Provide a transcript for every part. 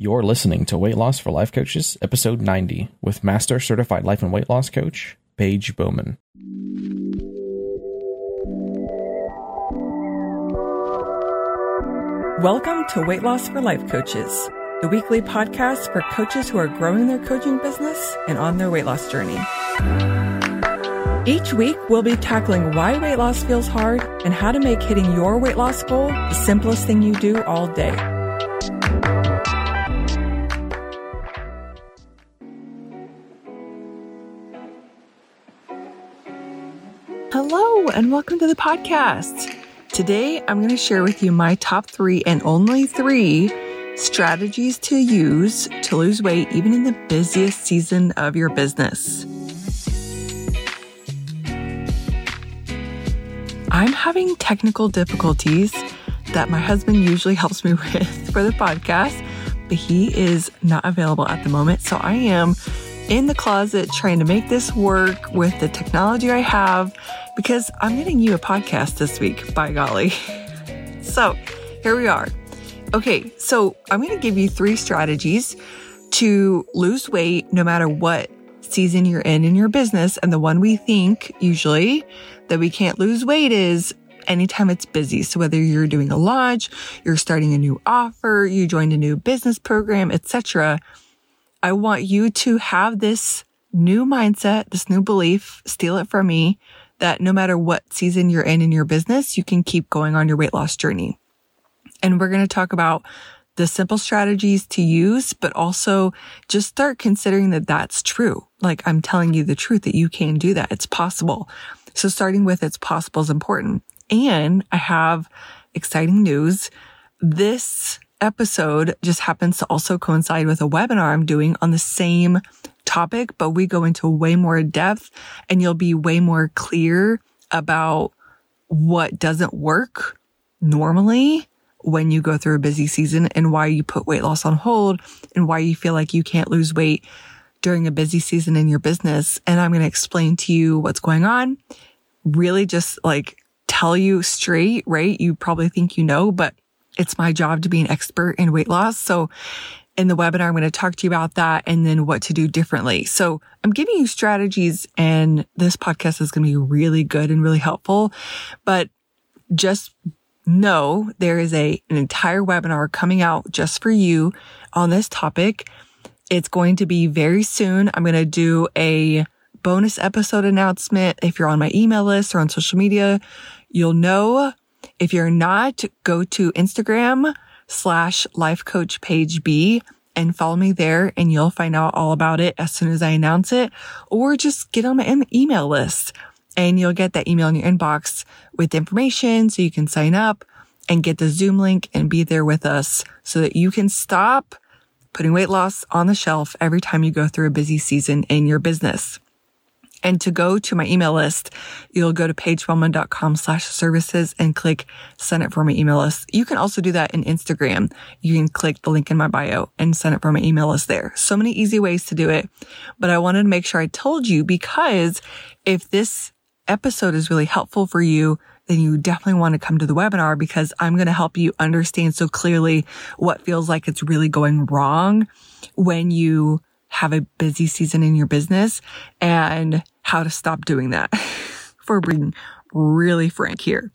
You're listening to Weight Loss for Life Coaches, episode 90, with Master Certified Life and Weight Loss Coach, Paige Bowman. Welcome to Weight Loss for Life Coaches, the weekly podcast for coaches who are growing their coaching business and on their weight loss journey. Each week, we'll be tackling why weight loss feels hard and how to make hitting your weight loss goal the simplest thing you do all day. And welcome to the podcast. Today, I'm going to share with you my top three and only three strategies to use to lose weight, even in the busiest season of your business. I'm having technical difficulties that my husband usually helps me with for the podcast, but he is not available at the moment. So I am in the closet trying to make this work with the technology I have because I'm getting you a podcast this week, by golly. so here we are. Okay, so I'm going to give you three strategies to lose weight no matter what season you're in in your business. And the one we think usually that we can't lose weight is anytime it's busy. So whether you're doing a launch, you're starting a new offer, you joined a new business program, etc. I want you to have this new mindset, this new belief, steal it from me, that no matter what season you're in in your business, you can keep going on your weight loss journey. And we're going to talk about the simple strategies to use, but also just start considering that that's true. Like I'm telling you the truth that you can do that. It's possible. So starting with it's possible is important. And I have exciting news. This episode just happens to also coincide with a webinar I'm doing on the same topic, but we go into way more depth and you'll be way more clear about what doesn't work normally when you go through a busy season and why you put weight loss on hold and why you feel like you can't lose weight during a busy season in your business. And I'm going to explain to you what's going on. Really just like tell you straight, right? You probably think you know, but it's my job to be an expert in weight loss. So in the webinar, I'm going to talk to you about that and then what to do differently. So I'm giving you strategies and this podcast is going to be really good and really helpful, but just know there is a, an entire webinar coming out just for you on this topic. It's going to be very soon. I'm going to do a bonus episode announcement. If you're on my email list or on social media, you'll know if you're not, go to Instagram slash life coach Paige B and follow me there and you'll find out all about it as soon as I announce it or just get on my email list and you'll get that email in your inbox with information so you can sign up and get the Zoom link and be there with us so that you can stop putting weight loss on the shelf every time you go through a busy season in your business. And to go to my email list, you'll go to paigebowman.com slash services and click sign up for my email list. You can also do that in Instagram. You can click the link in my bio and sign up for my email list there. So many easy ways to do it. But I wanted to make sure I told you because if this episode is really helpful for you, then you definitely want to come to the webinar because I'm going to help you understand so clearly what feels like it's really going wrong when you have a busy season in your business and how to stop doing that for being really frank here.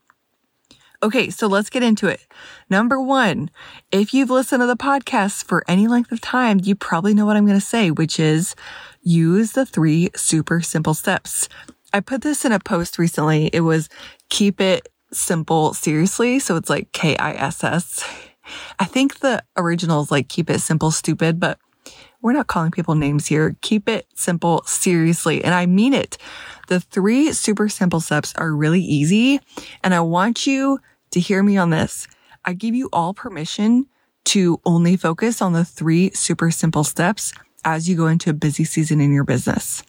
Okay, so let's get into it. Number one, if you've listened to the podcast for any length of time, you probably know what I'm going to say, which is use the three super simple steps. I put this in a post recently. It was keep it simple seriously. So it's like K I S S. I think the original is like keep it simple stupid, but we're not calling people names here. Keep it simple seriously. And I mean it. The three super simple steps are really easy. And I want you to hear me on this. I give you all permission to only focus on the three super simple steps as you go into a busy season in your business.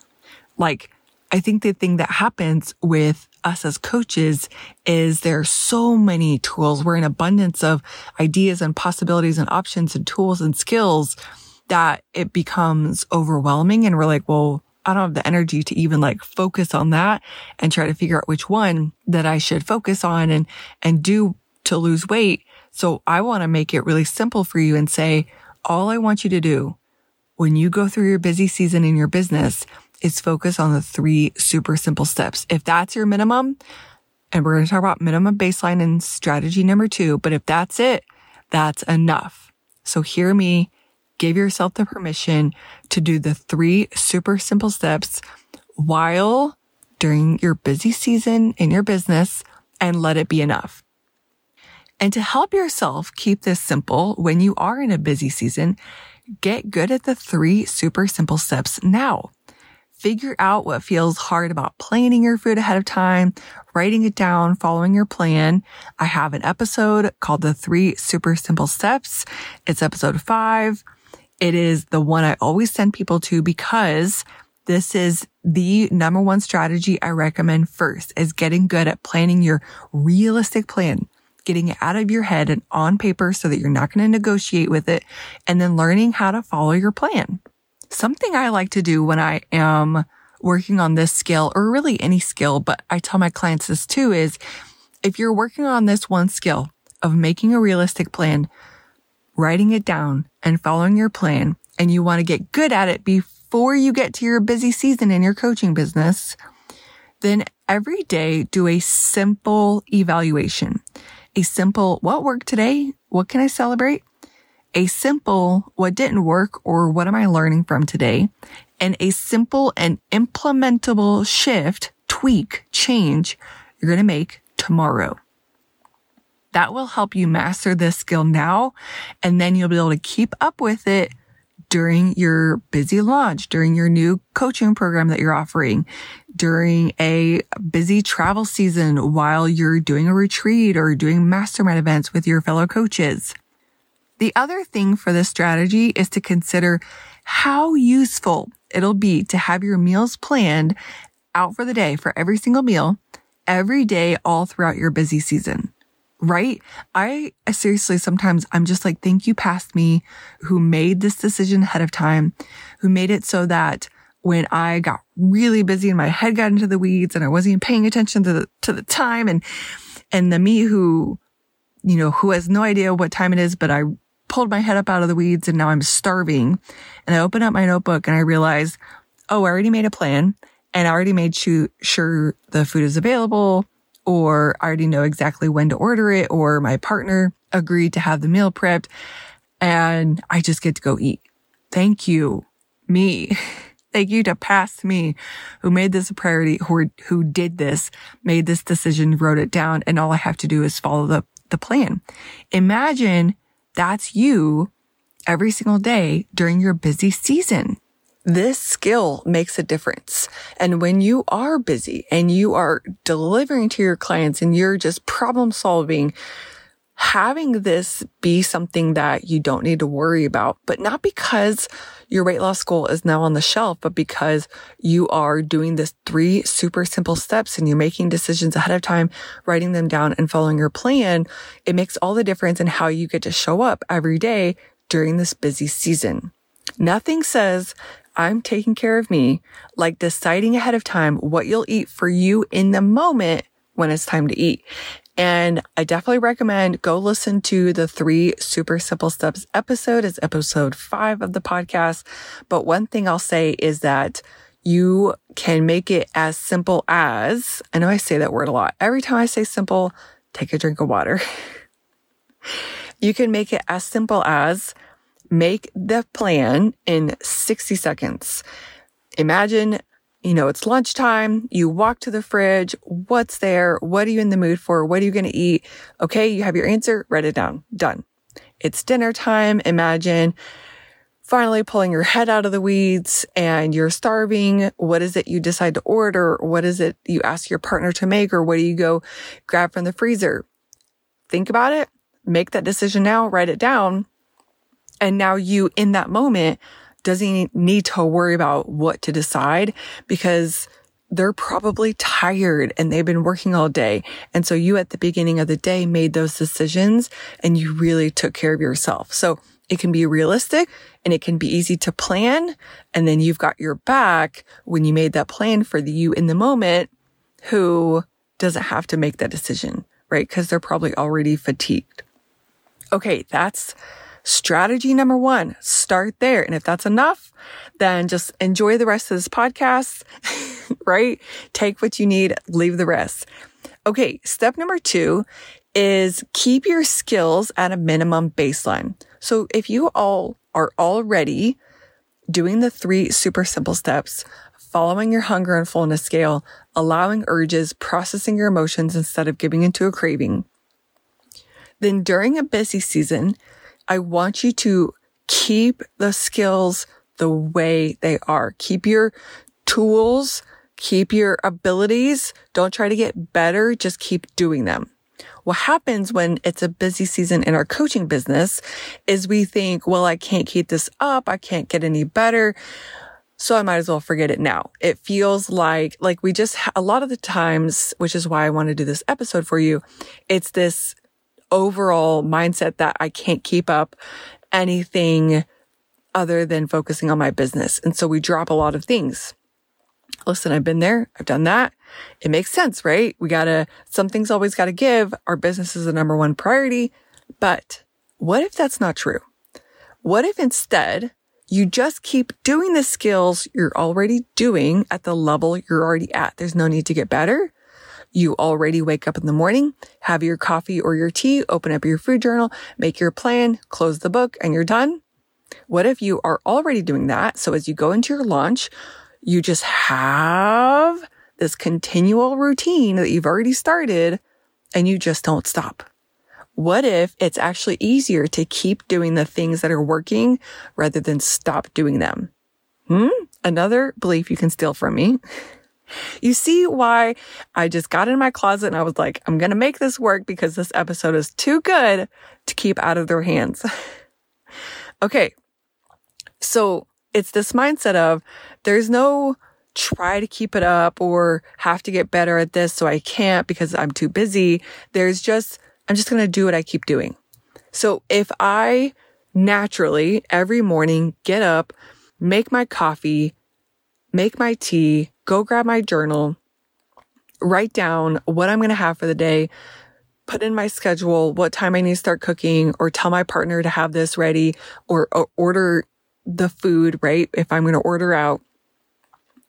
Like, I think the thing that happens with us as coaches is there are so many tools. We're in abundance of ideas and possibilities and options and tools and skills that it becomes overwhelming and we're like, well, I don't have the energy to even like focus on that and try to figure out which one that I should focus on and, and do to lose weight. So I want to make it really simple for you and say, all I want you to do when you go through your busy season in your business is focus on the three super simple steps. If that's your minimum, and we're going to talk about minimum baseline and strategy number two, but if that's it, that's enough. So hear me, give yourself the permission to do the three super simple steps while during your busy season in your business and let it be enough. And to help yourself keep this simple when you are in a busy season, get good at the three super simple steps now. Figure out what feels hard about planning your food ahead of time, writing it down, following your plan. I have an episode called the three super simple steps. It's episode five. It is the one I always send people to because this is the number one strategy I recommend first is getting good at planning your realistic plan, getting it out of your head and on paper so that you're not going to negotiate with it and then learning how to follow your plan. Something I like to do when I am working on this skill or really any skill, but I tell my clients this too is if you're working on this one skill of making a realistic plan, writing it down and following your plan, and you want to get good at it before you get to your busy season in your coaching business, then every day do a simple evaluation. A simple, what worked today? What can I celebrate? a simple what didn't work or what am I learning from today and a simple and implementable shift, tweak, change you're going to make tomorrow. That will help you master this skill now. And then you'll be able to keep up with it during your busy launch, during your new coaching program that you're offering, during a busy travel season while you're doing a retreat or doing mastermind events with your fellow coaches. The other thing for this strategy is to consider how useful it'll be to have your meals planned out for the day for every single meal every day all throughout your busy season. Right? I, I seriously sometimes I'm just like, thank you past me who made this decision ahead of time, who made it so that when I got really busy and my head got into the weeds and I wasn't even paying attention to the, to the time and, and the me who, you know, who has no idea what time it is, but I pulled my head up out of the weeds and now I'm starving. And I open up my notebook and I realize, oh, I already made a plan and I already made sure the food is available or I already know exactly when to order it or my partner agreed to have the meal prepped and I just get to go eat. Thank you, me. Thank you to past me who made this a priority, who, who did this, made this decision, wrote it down, and all I have to do is follow the, the plan. Imagine that's you every single day during your busy season. This skill makes a difference. And when you are busy and you are delivering to your clients and you're just problem solving, having this be something that you don't need to worry about, but not because your weight loss goal is now on the shelf, but because you are doing this three super simple steps and you're making decisions ahead of time, writing them down and following your plan, it makes all the difference in how you get to show up every day during this busy season. Nothing says I'm taking care of me like deciding ahead of time what you'll eat for you in the moment when it's time to eat. And I definitely recommend go listen to the three super simple steps episode. It's episode five of the podcast. But one thing I'll say is that you can make it as simple as, I know I say that word a lot. Every time I say simple, take a drink of water. you can make it as simple as make the plan in 60 seconds. Imagine you know, it's lunchtime. You walk to the fridge. What's there? What are you in the mood for? What are you going to eat? Okay. You have your answer. Write it down. Done. It's dinner time. Imagine finally pulling your head out of the weeds and you're starving. What is it you decide to order? What is it you ask your partner to make or what do you go grab from the freezer? Think about it. Make that decision now. Write it down. And now you in that moment doesn't need to worry about what to decide because they're probably tired and they've been working all day. And so you at the beginning of the day made those decisions and you really took care of yourself. So it can be realistic and it can be easy to plan. And then you've got your back when you made that plan for the you in the moment who doesn't have to make that decision, right? Cause they're probably already fatigued. Okay. That's strategy number one, start there. And if that's enough, then just enjoy the rest of this podcast, right? Take what you need, leave the rest. Okay. Step number two is keep your skills at a minimum baseline. So if you all are already doing the three super simple steps, following your hunger and fullness scale, allowing urges, processing your emotions instead of giving into a craving, then during a busy season, I want you to keep the skills the way they are. Keep your tools, keep your abilities. Don't try to get better. Just keep doing them. What happens when it's a busy season in our coaching business is we think, well, I can't keep this up. I can't get any better. So I might as well forget it now. It feels like, like we just, a lot of the times, which is why I want to do this episode for you. It's this overall mindset that I can't keep up anything other than focusing on my business. And so we drop a lot of things. Listen, I've been there. I've done that. It makes sense, right? We gotta, something's always gotta give. Our business is the number one priority. But what if that's not true? What if instead you just keep doing the skills you're already doing at the level you're already at? There's no need to get better. You already wake up in the morning, have your coffee or your tea, open up your food journal, make your plan, close the book, and you're done. What if you are already doing that? So as you go into your launch, you just have this continual routine that you've already started and you just don't stop. What if it's actually easier to keep doing the things that are working rather than stop doing them? Hmm? Another belief you can steal from me. You see why I just got in my closet and I was like, I'm going to make this work because this episode is too good to keep out of their hands. okay. So it's this mindset of there's no try to keep it up or have to get better at this. So I can't because I'm too busy. There's just, I'm just going to do what I keep doing. So if I naturally every morning get up, make my coffee, make my tea, go grab my journal, write down what I'm going to have for the day, put in my schedule, what time I need to start cooking, or tell my partner to have this ready, or, or order the food, right? If I'm going to order out,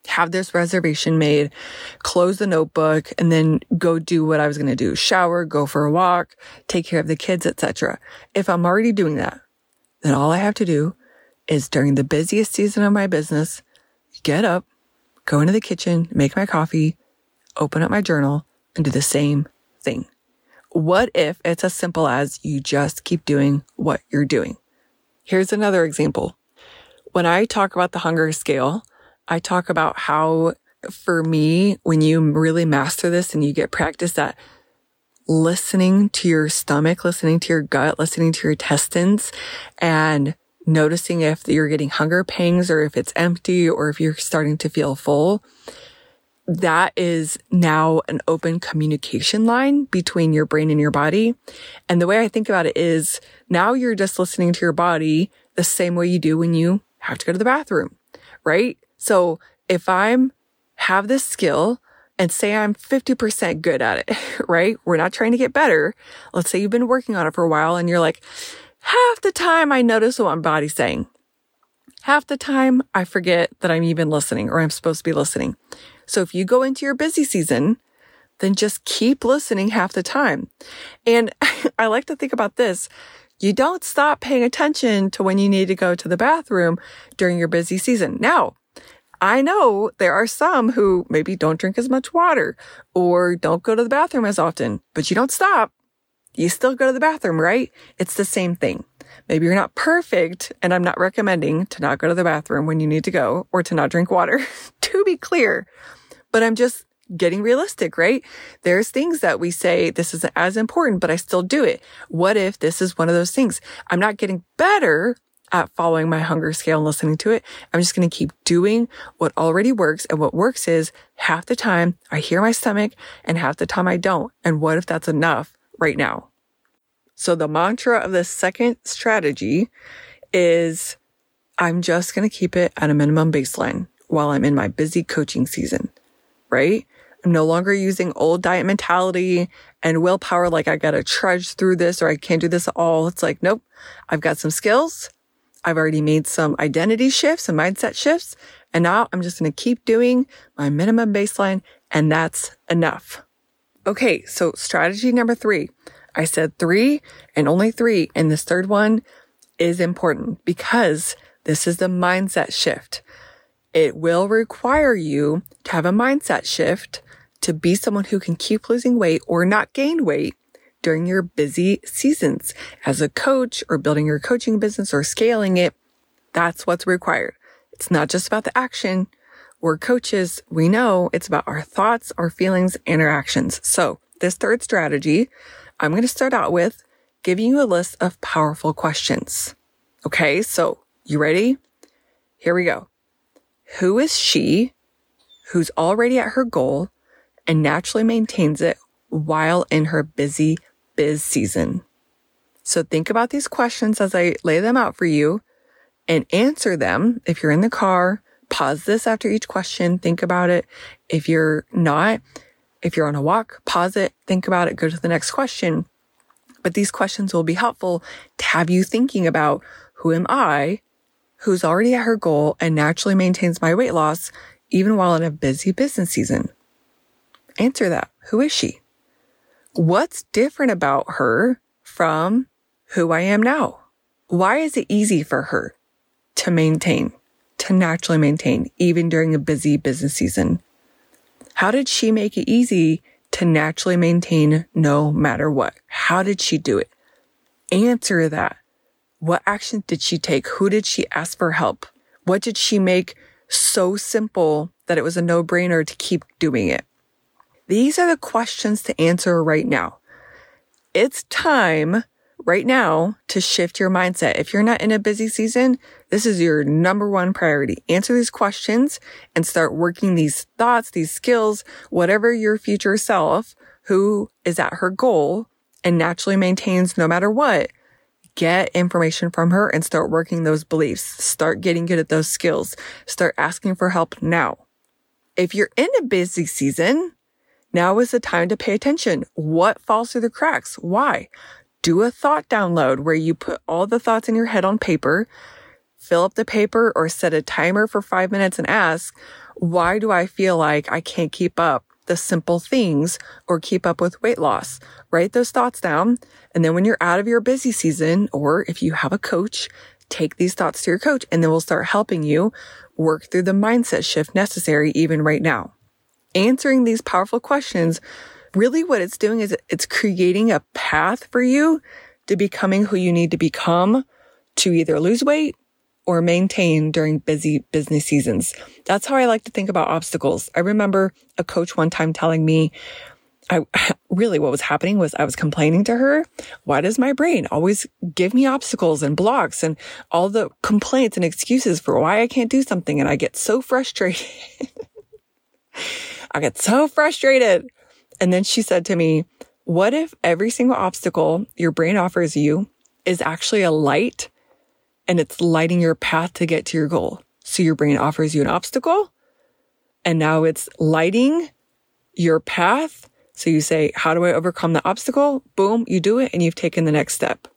have this reservation made, close the notebook, and then go do what I was going to do. Shower, go for a walk, take care of the kids, etc. If I'm already doing that, then all I have to do is during the busiest season of my business, get up, go into the kitchen, make my coffee, open up my journal, and do the same thing. What if it's as simple as you just keep doing what you're doing? Here's another example. When I talk about the hunger scale, I talk about how for me, when you really master this and you get practice at listening to your stomach, listening to your gut, listening to your intestines and noticing if you're getting hunger pangs or if it's empty or if you're starting to feel full. That is now an open communication line between your brain and your body. And the way I think about it is now you're just listening to your body the same way you do when you have to go to the bathroom, right? So if I'm have this skill and say I'm 50% good at it, right? We're not trying to get better. Let's say you've been working on it for a while and you're like, half the time I notice what my body's saying. Half the time I forget that I'm even listening or I'm supposed to be listening. So if you go into your busy season, then just keep listening half the time. And I like to think about this. You don't stop paying attention to when you need to go to the bathroom during your busy season. Now, I know there are some who maybe don't drink as much water or don't go to the bathroom as often, but you don't stop you still go to the bathroom, right? It's the same thing. Maybe you're not perfect, and I'm not recommending to not go to the bathroom when you need to go or to not drink water, to be clear. But I'm just getting realistic, right? There's things that we say, this isn't as important, but I still do it. What if this is one of those things? I'm not getting better at following my hunger scale and listening to it. I'm just going to keep doing what already works. And what works is half the time I hear my stomach and half the time I don't. And what if that's enough right now. So the mantra of the second strategy is I'm just going to keep it at a minimum baseline while I'm in my busy coaching season, right? I'm no longer using old diet mentality and willpower. Like I got to trudge through this or I can't do this at all. It's like, nope, I've got some skills. I've already made some identity shifts and mindset shifts. And now I'm just going to keep doing my minimum baseline and that's enough. Okay. So strategy number three, I said three and only three. And this third one is important because this is the mindset shift. It will require you to have a mindset shift to be someone who can keep losing weight or not gain weight during your busy seasons as a coach or building your coaching business or scaling it. That's what's required. It's not just about the action. We're coaches. We know it's about our thoughts, our feelings, and our actions. So this third strategy, I'm going to start out with giving you a list of powerful questions. Okay. So you ready? Here we go. Who is she who's already at her goal and naturally maintains it while in her busy biz season. So think about these questions as I lay them out for you and answer them. If you're in the car, pause this after each question, think about it. If you're not, if you're on a walk, pause it, think about it, go to the next question. But these questions will be helpful to have you thinking about who am I who's already at her goal and naturally maintains my weight loss even while in a busy business season? Answer that. Who is she? What's different about her from who I am now? Why is it easy for her to maintain, to naturally maintain, even during a busy business season? How did she make it easy to naturally maintain no matter what? How did she do it? Answer that. What actions did she take? Who did she ask for help? What did she make so simple that it was a no brainer to keep doing it? These are the questions to answer right now. It's time right now to shift your mindset. If you're not in a busy season, this is your number one priority. Answer these questions and start working these thoughts, these skills, whatever your future self who is at her goal and naturally maintains no matter what. Get information from her and start working those beliefs. Start getting good at those skills. Start asking for help now. If you're in a busy season, now is the time to pay attention. What falls through the cracks? Why? Do a thought download where you put all the thoughts in your head on paper, fill up the paper or set a timer for five minutes and ask, why do I feel like I can't keep up the simple things or keep up with weight loss? Write those thoughts down. And then when you're out of your busy season, or if you have a coach, take these thoughts to your coach and then we'll start helping you work through the mindset shift necessary even right now answering these powerful questions, really what it's doing is it's creating a path for you to becoming who you need to become to either lose weight or maintain during busy business seasons. That's how I like to think about obstacles. I remember a coach one time telling me, I really what was happening was I was complaining to her. Why does my brain always give me obstacles and blocks and all the complaints and excuses for why I can't do something? And I get so frustrated. I get so frustrated. And then she said to me, what if every single obstacle your brain offers you is actually a light and it's lighting your path to get to your goal? So your brain offers you an obstacle and now it's lighting your path. So you say, how do I overcome the obstacle? Boom, you do it and you've taken the next step.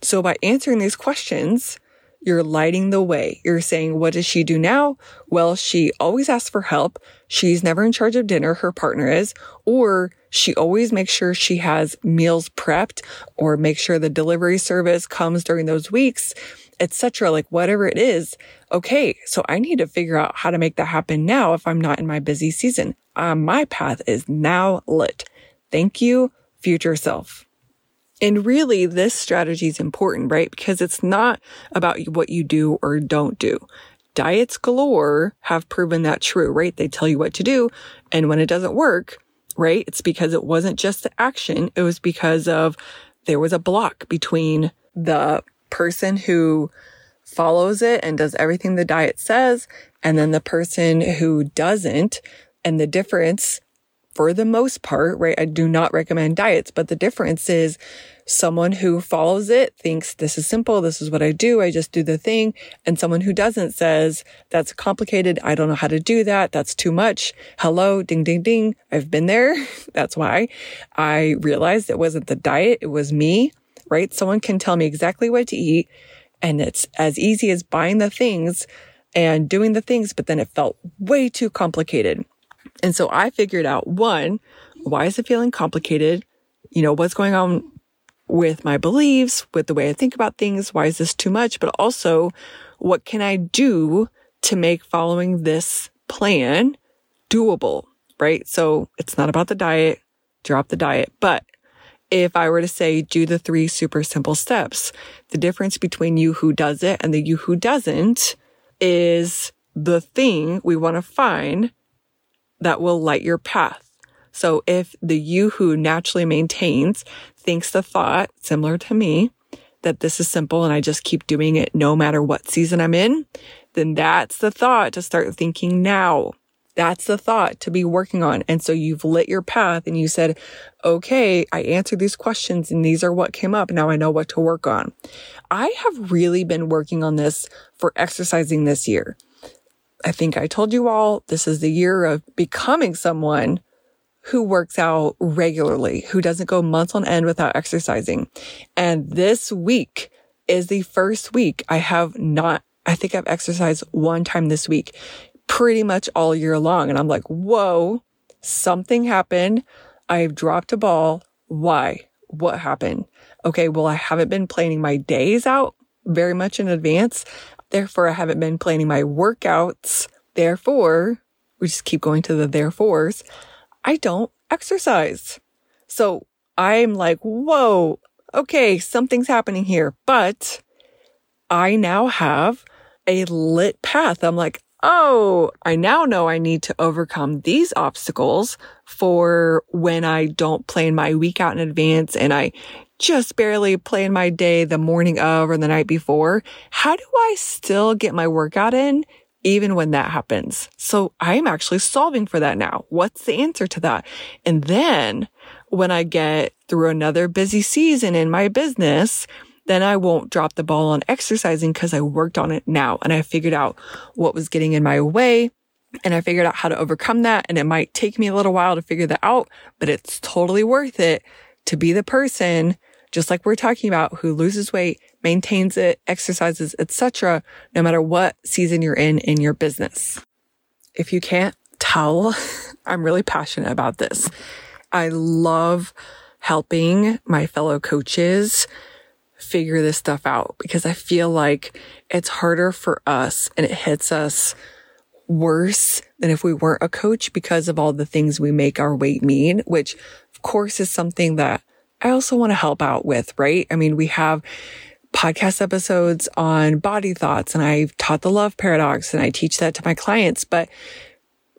So by answering these questions, you're lighting the way. You're saying, what does she do now? Well, she always asks for help. She's never in charge of dinner. Her partner is, or she always makes sure she has meals prepped or make sure the delivery service comes during those weeks, etc. Like whatever it is. Okay. So I need to figure out how to make that happen now if I'm not in my busy season. Um, my path is now lit. Thank you, future self. And really, this strategy is important, right? Because it's not about what you do or don't do. Diets galore have proven that true, right? They tell you what to do. And when it doesn't work, right? It's because it wasn't just the action. It was because of there was a block between the person who follows it and does everything the diet says and then the person who doesn't. And the difference for the most part, right? I do not recommend diets, but the difference is someone who follows it thinks this is simple. This is what I do. I just do the thing. And someone who doesn't says that's complicated. I don't know how to do that. That's too much. Hello, ding, ding, ding. I've been there. that's why I realized it wasn't the diet. It was me, right? Someone can tell me exactly what to eat. And it's as easy as buying the things and doing the things, but then it felt way too complicated. And so I figured out one, why is it feeling complicated? You know, what's going on with my beliefs, with the way I think about things. Why is this too much? But also, what can I do to make following this plan doable? Right. So it's not about the diet, drop the diet. But if I were to say, do the three super simple steps, the difference between you who does it and the you who doesn't is the thing we want to find that will light your path. So if the you who naturally maintains thinks the thought, similar to me, that this is simple and I just keep doing it no matter what season I'm in, then that's the thought to start thinking now. That's the thought to be working on. And so you've lit your path and you said, okay, I answered these questions and these are what came up. Now I know what to work on. I have really been working on this for exercising this year. I think I told you all this is the year of becoming someone who works out regularly, who doesn't go months on end without exercising. And this week is the first week I have not, I think I've exercised one time this week, pretty much all year long. And I'm like, whoa, something happened. I've dropped a ball. Why? What happened? Okay. Well, I haven't been planning my days out very much in advance. Therefore, I haven't been planning my workouts. Therefore, we just keep going to the therefores. I don't exercise. So I'm like, whoa, okay, something's happening here. But I now have a lit path. I'm like, oh, I now know I need to overcome these obstacles for when I don't plan my week out in advance and I just barely plan my day the morning of or the night before. How do I still get my workout in even when that happens. So I'm actually solving for that now. What's the answer to that? And then when I get through another busy season in my business, then I won't drop the ball on exercising because I worked on it now and I figured out what was getting in my way and I figured out how to overcome that. And it might take me a little while to figure that out, but it's totally worth it to be the person, just like we're talking about, who loses weight maintains it, exercises, etc., no matter what season you're in in your business. If you can't tell, I'm really passionate about this. I love helping my fellow coaches figure this stuff out because I feel like it's harder for us and it hits us worse than if we weren't a coach because of all the things we make our weight mean, which of course is something that I also want to help out with, right? I mean, we have podcast episodes on body thoughts and I've taught the love paradox and I teach that to my clients. But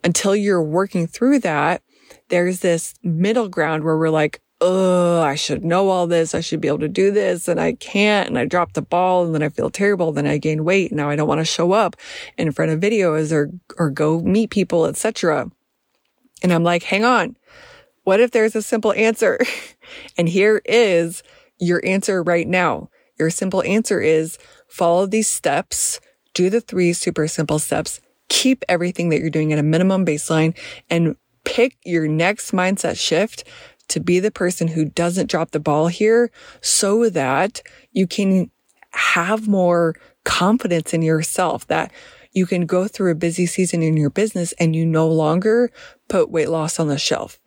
until you're working through that, there's this middle ground where we're like, oh, I should know all this. I should be able to do this and I can't. And I drop the ball and then I feel terrible. Then I gain weight. Now I don't want to show up in front of videos or, or go meet people, etc. And I'm like, hang on. What if there's a simple answer? and here is your answer right now. Your simple answer is follow these steps, do the three super simple steps, keep everything that you're doing at a minimum baseline and pick your next mindset shift to be the person who doesn't drop the ball here so that you can have more confidence in yourself that you can go through a busy season in your business and you no longer put weight loss on the shelf.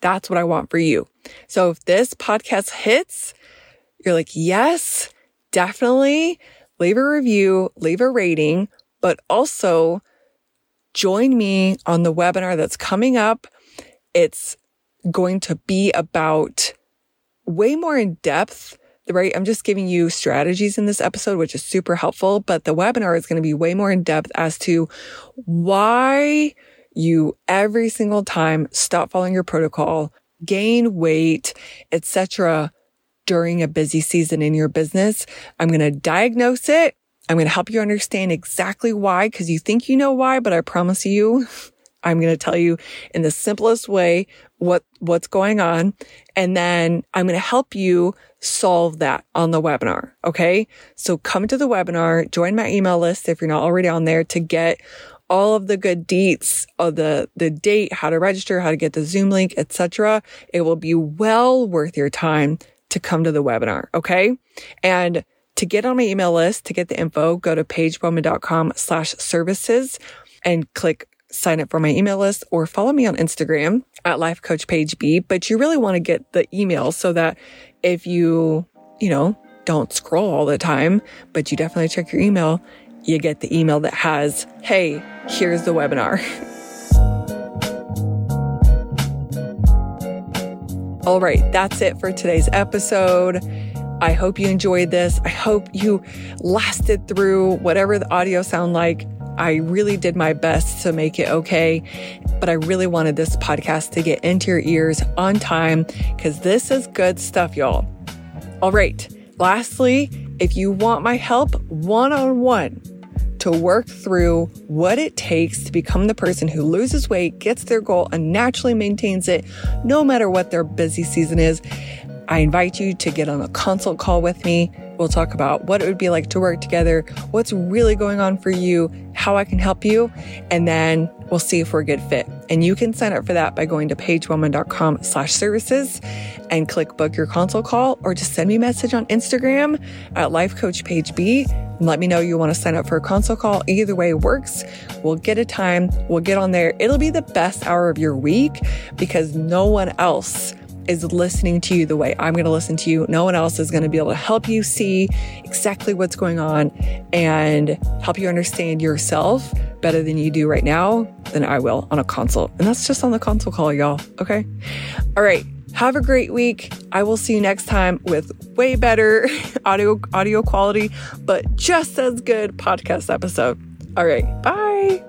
That's what I want for you. So if this podcast hits, you're like, yes, definitely leave a review, leave a rating, but also join me on the webinar that's coming up. It's going to be about way more in depth, right? I'm just giving you strategies in this episode, which is super helpful, but the webinar is going to be way more in depth as to why you every single time stop following your protocol, gain weight, etc during a busy season in your business. I'm going to diagnose it. I'm going to help you understand exactly why, because you think you know why, but I promise you, I'm going to tell you in the simplest way what, what's going on. And then I'm going to help you solve that on the webinar. Okay. So come to the webinar, join my email list if you're not already on there to get all of the good deets of the, the date, how to register, how to get the Zoom link, etc. It will be well worth your time to come to the webinar. Okay. And to get on my email list, to get the info, go to paigebowman.com slash services and click sign up for my email list or follow me on Instagram at Life Coach Paige B. But you really want to get the email so that if you, you know, don't scroll all the time, but you definitely check your email, you get the email that has, Hey, here's the webinar. All right, that's it for today's episode. I hope you enjoyed this. I hope you lasted through whatever the audio sound like. I really did my best to make it okay, but I really wanted this podcast to get into your ears on time because this is good stuff, y'all. All right. Lastly, if you want my help one on one to work through what it takes to become the person who loses weight, gets their goal, and naturally maintains it no matter what their busy season is, I invite you to get on a consult call with me. We'll talk about what it would be like to work together, what's really going on for you, how I can help you, and then we'll see if we're a good fit. And you can sign up for that by going to paigebowman.com slash services and click book your consult call or just send me a message on Instagram at Life Coach and let me know you want to sign up for a consult call. Either way works. We'll get a time. We'll get on there. It'll be the best hour of your week because no one else is listening to you the way I'm going to listen to you. No one else is going to be able to help you see exactly what's going on and help you understand yourself better than you do right now than I will on a consult. And that's just on the consult call, y'all. Okay. All right. Have a great week. I will see you next time with way better audio audio quality, but just as good podcast episode. All right. Bye.